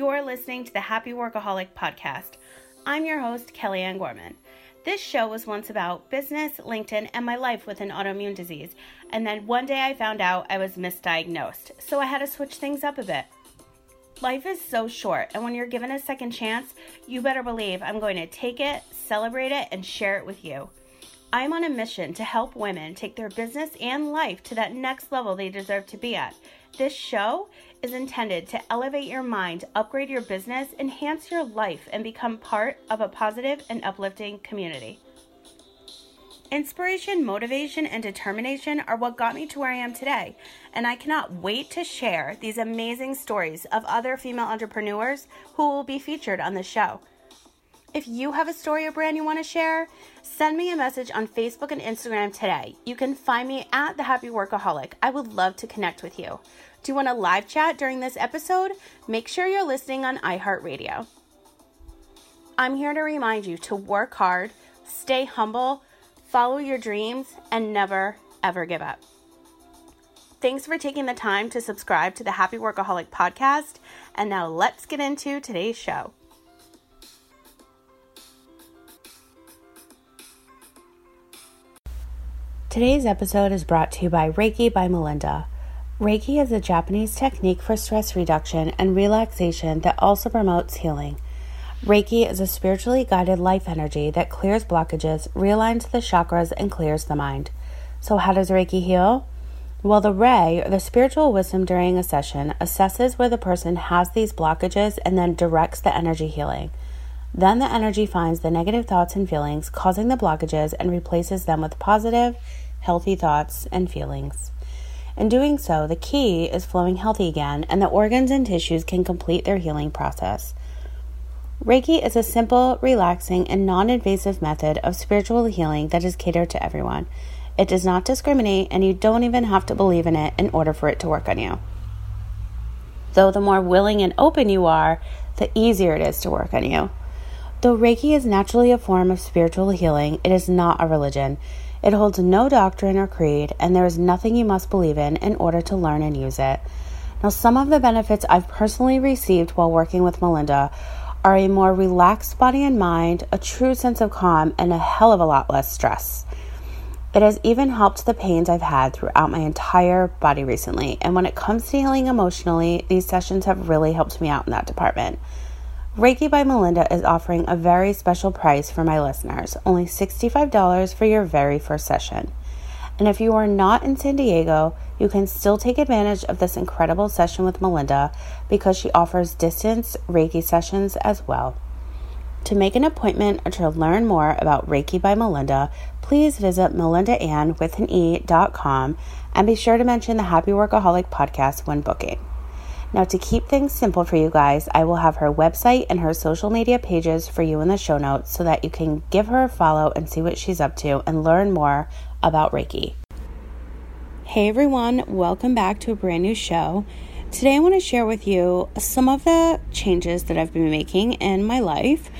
You're listening to the Happy Workaholic podcast. I'm your host, Kellyanne Gorman. This show was once about business, LinkedIn, and my life with an autoimmune disease. And then one day I found out I was misdiagnosed, so I had to switch things up a bit. Life is so short, and when you're given a second chance, you better believe I'm going to take it, celebrate it, and share it with you. I'm on a mission to help women take their business and life to that next level they deserve to be at. This show is intended to elevate your mind, upgrade your business, enhance your life, and become part of a positive and uplifting community. Inspiration, motivation, and determination are what got me to where I am today, and I cannot wait to share these amazing stories of other female entrepreneurs who will be featured on the show. If you have a story or brand you want to share, send me a message on Facebook and Instagram today. You can find me at The Happy Workaholic. I would love to connect with you. Do you want a live chat during this episode? Make sure you're listening on iHeartRadio. I'm here to remind you to work hard, stay humble, follow your dreams, and never, ever give up. Thanks for taking the time to subscribe to the Happy Workaholic podcast. And now let's get into today's show. Today's episode is brought to you by Reiki by Melinda. Reiki is a Japanese technique for stress reduction and relaxation that also promotes healing. Reiki is a spiritually guided life energy that clears blockages, realigns the chakras, and clears the mind. So, how does Reiki heal? Well, the Rei, or the spiritual wisdom during a session, assesses where the person has these blockages and then directs the energy healing. Then the energy finds the negative thoughts and feelings causing the blockages and replaces them with positive, healthy thoughts and feelings. In doing so, the Ki is flowing healthy again, and the organs and tissues can complete their healing process. Reiki is a simple, relaxing, and non invasive method of spiritual healing that is catered to everyone. It does not discriminate, and you don't even have to believe in it in order for it to work on you. Though the more willing and open you are, the easier it is to work on you. Though Reiki is naturally a form of spiritual healing, it is not a religion. It holds no doctrine or creed, and there is nothing you must believe in in order to learn and use it. Now, some of the benefits I've personally received while working with Melinda are a more relaxed body and mind, a true sense of calm, and a hell of a lot less stress. It has even helped the pains I've had throughout my entire body recently, and when it comes to healing emotionally, these sessions have really helped me out in that department. Reiki by Melinda is offering a very special price for my listeners, only $65 for your very first session. And if you are not in San Diego, you can still take advantage of this incredible session with Melinda because she offers distance Reiki sessions as well. To make an appointment or to learn more about Reiki by Melinda, please visit melindaann and be sure to mention the Happy Workaholic podcast when booking. Now, to keep things simple for you guys, I will have her website and her social media pages for you in the show notes so that you can give her a follow and see what she's up to and learn more about Reiki. Hey everyone, welcome back to a brand new show. Today, I want to share with you some of the changes that I've been making in my life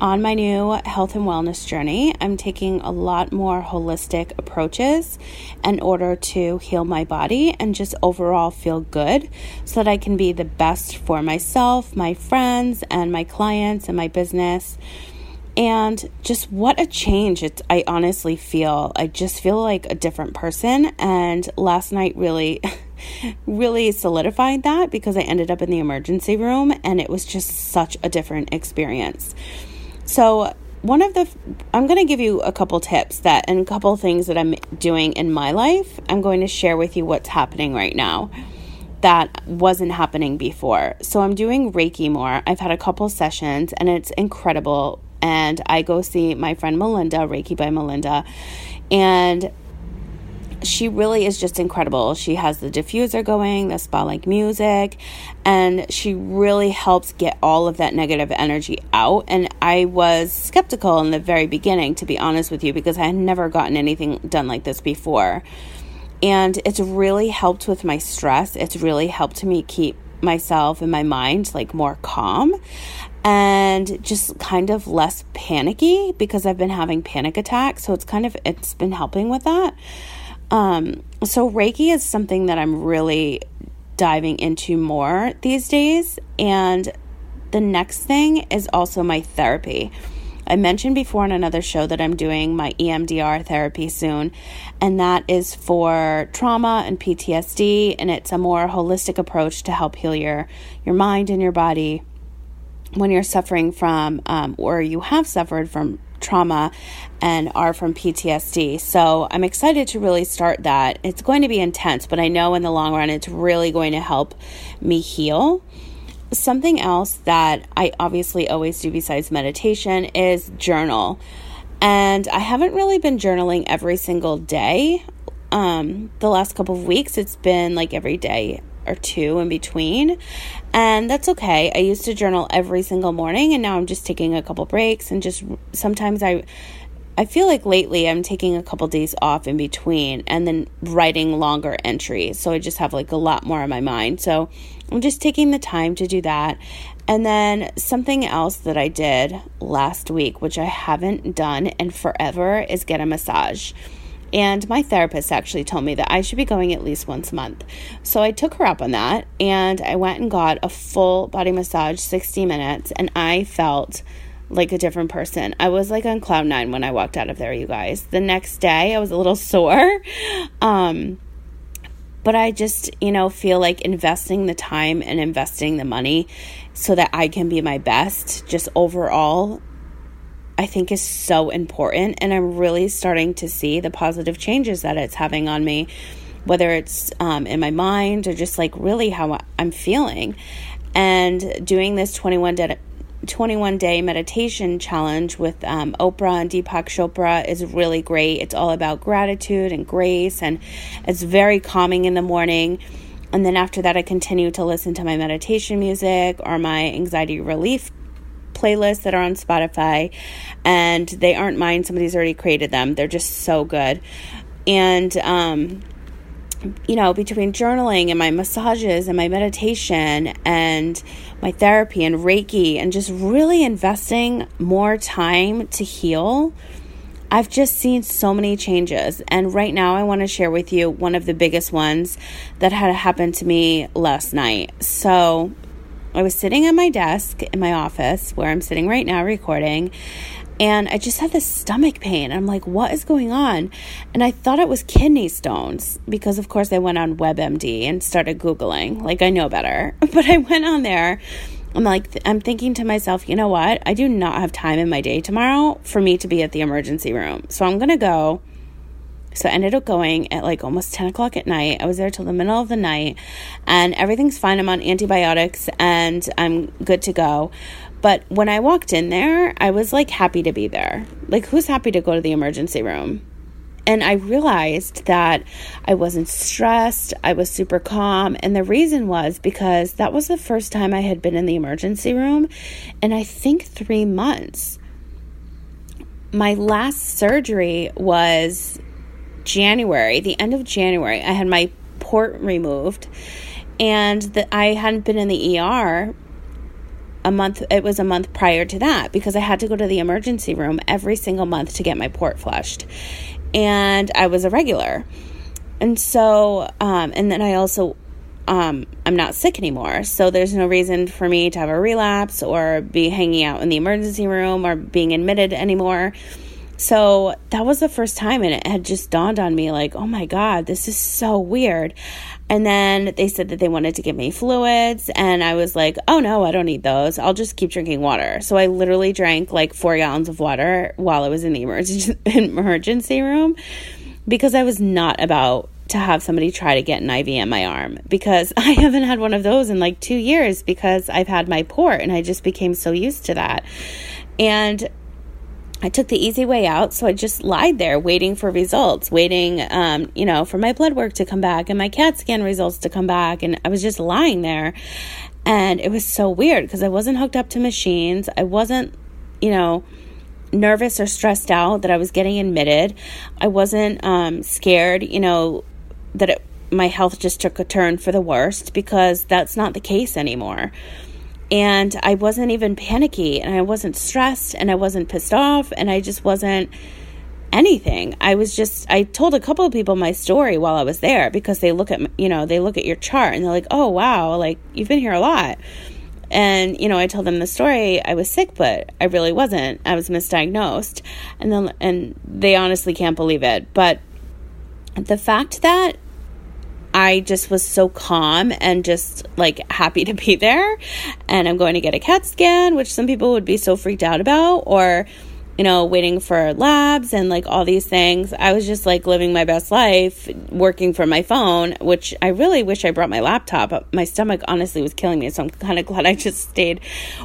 on my new health and wellness journey, I'm taking a lot more holistic approaches in order to heal my body and just overall feel good so that I can be the best for myself, my friends, and my clients and my business. And just what a change it's I honestly feel. I just feel like a different person and last night really really solidified that because I ended up in the emergency room and it was just such a different experience. So, one of the I'm going to give you a couple tips that and a couple things that I'm doing in my life. I'm going to share with you what's happening right now that wasn't happening before. So I'm doing Reiki more. I've had a couple sessions and it's incredible and I go see my friend Melinda, Reiki by Melinda, and she really is just incredible. She has the diffuser going, the spa like music, and she really helps get all of that negative energy out. And I was skeptical in the very beginning, to be honest with you, because I had never gotten anything done like this before. And it's really helped with my stress. It's really helped me keep myself and my mind like more calm and just kind of less panicky because I've been having panic attacks. So it's kind of it's been helping with that. Um, so Reiki is something that I'm really diving into more these days. And the next thing is also my therapy. I mentioned before in another show that I'm doing my EMDR therapy soon, and that is for trauma and PTSD, and it's a more holistic approach to help heal your, your mind and your body when you're suffering from um, or you have suffered from trauma and are from PTSD. So I'm excited to really start that. It's going to be intense, but I know in the long run it's really going to help me heal. Something else that I obviously always do besides meditation is journal. And I haven't really been journaling every single day. Um, the last couple of weeks, it's been like every day or two in between. And that's okay. I used to journal every single morning and now I'm just taking a couple breaks and just sometimes I I feel like lately I'm taking a couple days off in between and then writing longer entries. So I just have like a lot more on my mind. So I'm just taking the time to do that. And then something else that I did last week, which I haven't done in forever, is get a massage. And my therapist actually told me that I should be going at least once a month. So I took her up on that and I went and got a full body massage, 60 minutes, and I felt like a different person. I was like on cloud nine when I walked out of there, you guys. The next day, I was a little sore. Um, but I just, you know, feel like investing the time and investing the money so that I can be my best just overall I think is so important. And I'm really starting to see the positive changes that it's having on me, whether it's um, in my mind or just like really how I'm feeling. And doing this 21 day, 21 day meditation challenge with um, Oprah and Deepak Chopra is really great. It's all about gratitude and grace, and it's very calming in the morning. And then after that, I continue to listen to my meditation music or my anxiety relief playlists that are on Spotify, and they aren't mine. Somebody's already created them. They're just so good. And, um, you know, between journaling and my massages and my meditation and my therapy and Reiki and just really investing more time to heal, I've just seen so many changes. And right now, I want to share with you one of the biggest ones that had happened to me last night. So, I was sitting at my desk in my office where I'm sitting right now recording, and I just had this stomach pain. I'm like, what is going on? And I thought it was kidney stones because, of course, I went on WebMD and started Googling. Like, I know better. But I went on there. I'm like, I'm thinking to myself, you know what? I do not have time in my day tomorrow for me to be at the emergency room. So I'm going to go so I ended up going at like almost 10 o'clock at night. I was there till the middle of the night, and everything's fine. I'm on antibiotics and I'm good to go. But when I walked in there, I was like happy to be there. Like, who's happy to go to the emergency room? And I realized that I wasn't stressed. I was super calm. And the reason was because that was the first time I had been in the emergency room in I think three months. My last surgery was January, the end of January, I had my port removed, and that I hadn't been in the ER a month. It was a month prior to that because I had to go to the emergency room every single month to get my port flushed, and I was a regular, and so, um, and then I also. Um, I'm not sick anymore, so there's no reason for me to have a relapse or be hanging out in the emergency room or being admitted anymore. So that was the first time, and it had just dawned on me like, oh my God, this is so weird. And then they said that they wanted to give me fluids, and I was like, oh no, I don't need those. I'll just keep drinking water. So I literally drank like four gallons of water while I was in the emergency, room because I was not about to have somebody try to get an IV in my arm because I haven't had one of those in like two years because I've had my port and I just became so used to that. And I took the easy way out, so I just lied there waiting for results, waiting, um, you know, for my blood work to come back and my CAT scan results to come back. And I was just lying there. And it was so weird because I wasn't hooked up to machines. I wasn't, you know, nervous or stressed out that I was getting admitted. I wasn't um, scared, you know, that it, my health just took a turn for the worst because that's not the case anymore. And I wasn't even panicky and I wasn't stressed and I wasn't pissed off and I just wasn't anything. I was just I told a couple of people my story while I was there because they look at you know, they look at your chart and they're like, "Oh, wow, like you've been here a lot." And you know, I told them the story. I was sick, but I really wasn't. I was misdiagnosed. And then and they honestly can't believe it. But the fact that I just was so calm and just like happy to be there. And I'm going to get a CAT scan, which some people would be so freaked out about, or you know, waiting for labs and like all these things. I was just like living my best life, working from my phone, which I really wish I brought my laptop. My stomach honestly was killing me, so I'm kind of glad I just stayed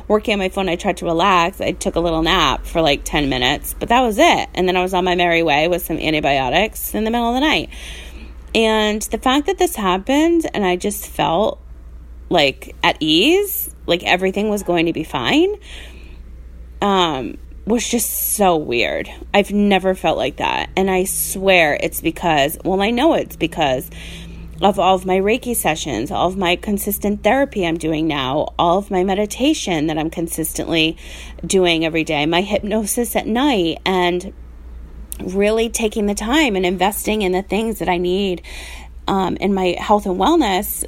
working on my phone. I tried to relax. I took a little nap for like 10 minutes, but that was it. And then I was on my merry way with some antibiotics in the middle of the night. And the fact that this happened and I just felt like at ease, like everything was going to be fine. Um was just so weird. I've never felt like that. And I swear it's because, well, I know it's because of all of my Reiki sessions, all of my consistent therapy I'm doing now, all of my meditation that I'm consistently doing every day, my hypnosis at night, and really taking the time and investing in the things that I need um, in my health and wellness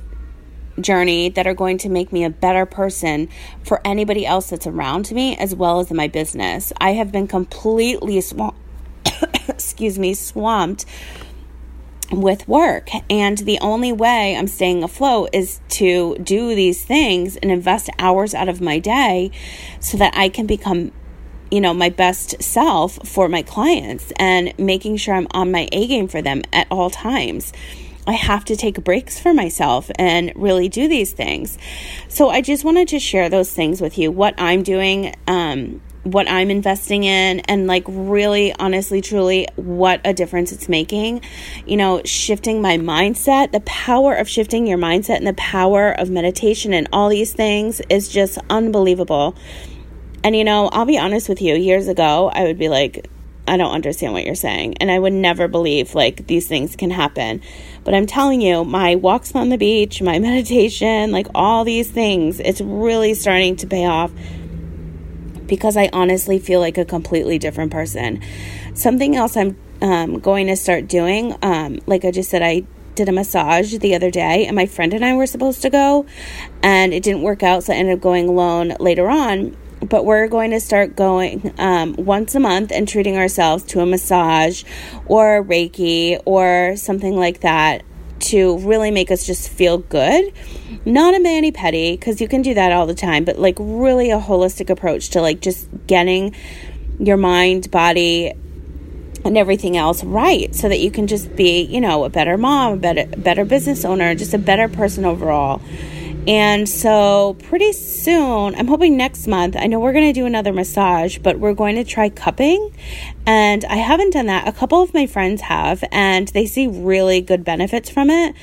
journey that are going to make me a better person for anybody else that's around me as well as in my business. I have been completely swamped, excuse me, swamped with work. And the only way I'm staying afloat is to do these things and invest hours out of my day so that I can become you know my best self for my clients and making sure I'm on my A game for them at all times. I have to take breaks for myself and really do these things. So I just wanted to share those things with you, what I'm doing, um, what I'm investing in, and like really, honestly, truly, what a difference it's making. You know, shifting my mindset, the power of shifting your mindset and the power of meditation and all these things is just unbelievable. And you know, I'll be honest with you, years ago, I would be like, I don't understand what you're saying. And I would never believe like these things can happen. But I'm telling you, my walks on the beach, my meditation, like all these things, it's really starting to pay off because I honestly feel like a completely different person. Something else I'm um, going to start doing, um, like I just said, I did a massage the other day, and my friend and I were supposed to go, and it didn't work out, so I ended up going alone later on but we're going to start going um, once a month and treating ourselves to a massage or Reiki or something like that to really make us just feel good. Not a mani pedi, because you can do that all the time, but like really a holistic approach to like just getting your mind, body, and everything else right so that you can just be, you know, a better mom, a better, better business owner, just a better person overall. And so, pretty soon, I'm hoping next month, I know we're going to do another massage, but we're going to try cupping. And I haven't done that. A couple of my friends have, and they see really good benefits from it.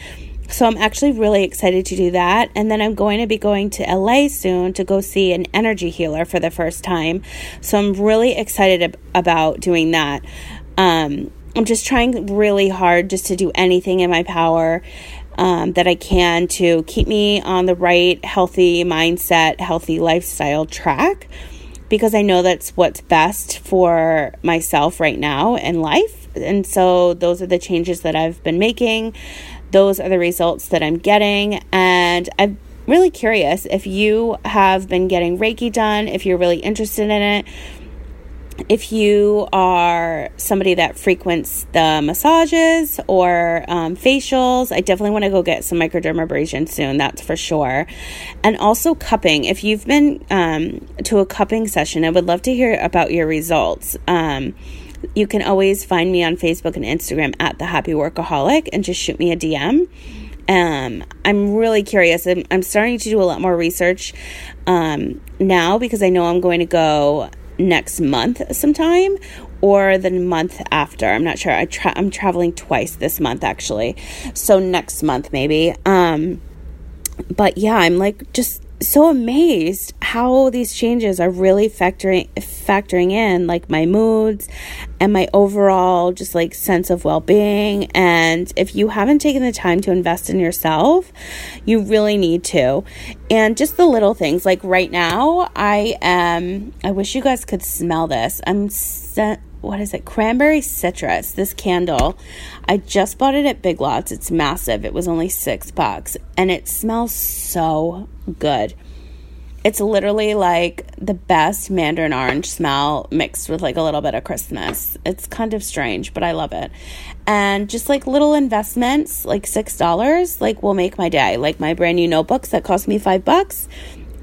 So, I'm actually really excited to do that. And then I'm going to be going to LA soon to go see an energy healer for the first time. So, I'm really excited about doing that. Um, I'm just trying really hard just to do anything in my power um, that I can to keep me on the right healthy mindset, healthy lifestyle track because I know that's what's best for myself right now in life. And so those are the changes that I've been making. Those are the results that I'm getting. And I'm really curious if you have been getting Reiki done, if you're really interested in it if you are somebody that frequents the massages or um, facials, I definitely want to go get some microdermabrasion soon, that's for sure. And also cupping. If you've been um, to a cupping session, I would love to hear about your results. Um, you can always find me on Facebook and Instagram at the Happy Workaholic and just shoot me a DM. Um, I'm really curious. I'm, I'm starting to do a lot more research um, now because I know I'm going to go next month sometime or the month after. I'm not sure. I tra- I'm traveling twice this month actually. So next month maybe. Um but yeah, I'm like just so amazed how these changes are really factoring factoring in like my moods and my overall just like sense of well-being and if you haven't taken the time to invest in yourself you really need to and just the little things like right now I am I wish you guys could smell this I'm what is it? Cranberry citrus. This candle. I just bought it at Big Lots. It's massive. It was only six bucks, and it smells so good. It's literally like the best mandarin orange smell mixed with like a little bit of Christmas. It's kind of strange, but I love it. And just like little investments, like $6, like will make my day. Like my brand new notebooks that cost me 5 bucks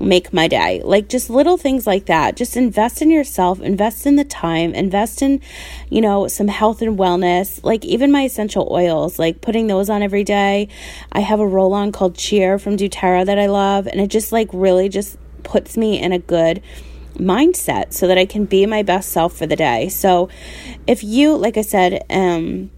make my day. Like just little things like that. Just invest in yourself, invest in the time, invest in, you know, some health and wellness. Like even my essential oils, like putting those on every day. I have a roll on called Cheer from doTERRA that I love. And it just like really just puts me in a good mindset so that I can be my best self for the day. So if you, like I said, um,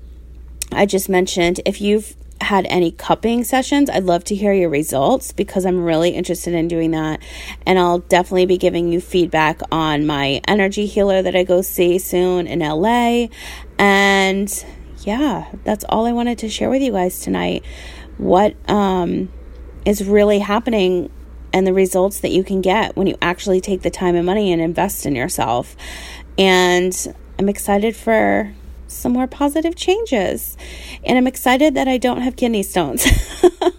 I just mentioned, if you've had any cupping sessions, I'd love to hear your results because I'm really interested in doing that. And I'll definitely be giving you feedback on my energy healer that I go see soon in LA. And yeah, that's all I wanted to share with you guys tonight. What um, is really happening and the results that you can get when you actually take the time and money and invest in yourself. And I'm excited for some more positive changes. And I'm excited that I don't have kidney stones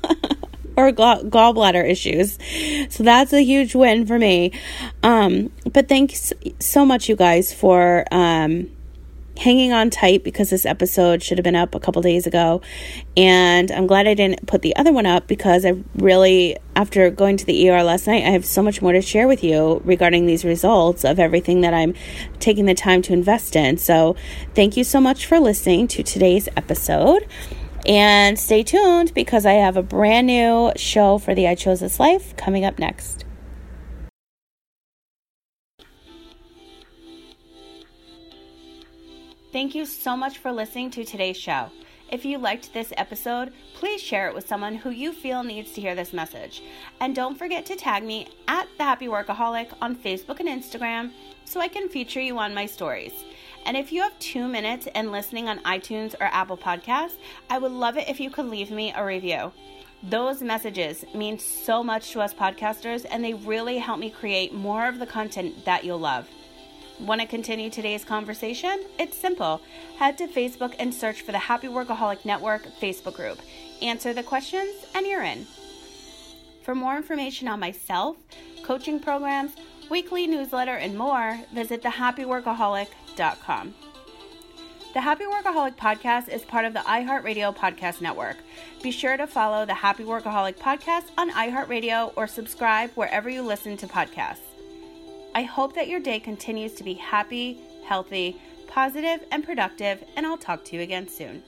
or gall- gallbladder issues. So that's a huge win for me. Um, but thanks so much, you guys, for. Um, hanging on tight because this episode should have been up a couple days ago. And I'm glad I didn't put the other one up because I really, after going to the ER last night, I have so much more to share with you regarding these results of everything that I'm taking the time to invest in. So thank you so much for listening to today's episode. And stay tuned because I have a brand new show for the I Chose This Life coming up next. Thank you so much for listening to today's show. If you liked this episode, please share it with someone who you feel needs to hear this message. And don't forget to tag me at The Happy Workaholic on Facebook and Instagram so I can feature you on my stories. And if you have two minutes and listening on iTunes or Apple Podcasts, I would love it if you could leave me a review. Those messages mean so much to us podcasters, and they really help me create more of the content that you'll love. Want to continue today's conversation? It's simple. Head to Facebook and search for the Happy Workaholic Network Facebook group. Answer the questions, and you're in. For more information on myself, coaching programs, weekly newsletter, and more, visit thehappyworkaholic.com. The Happy Workaholic podcast is part of the iHeartRadio podcast network. Be sure to follow the Happy Workaholic podcast on iHeartRadio or subscribe wherever you listen to podcasts. I hope that your day continues to be happy, healthy, positive, and productive, and I'll talk to you again soon.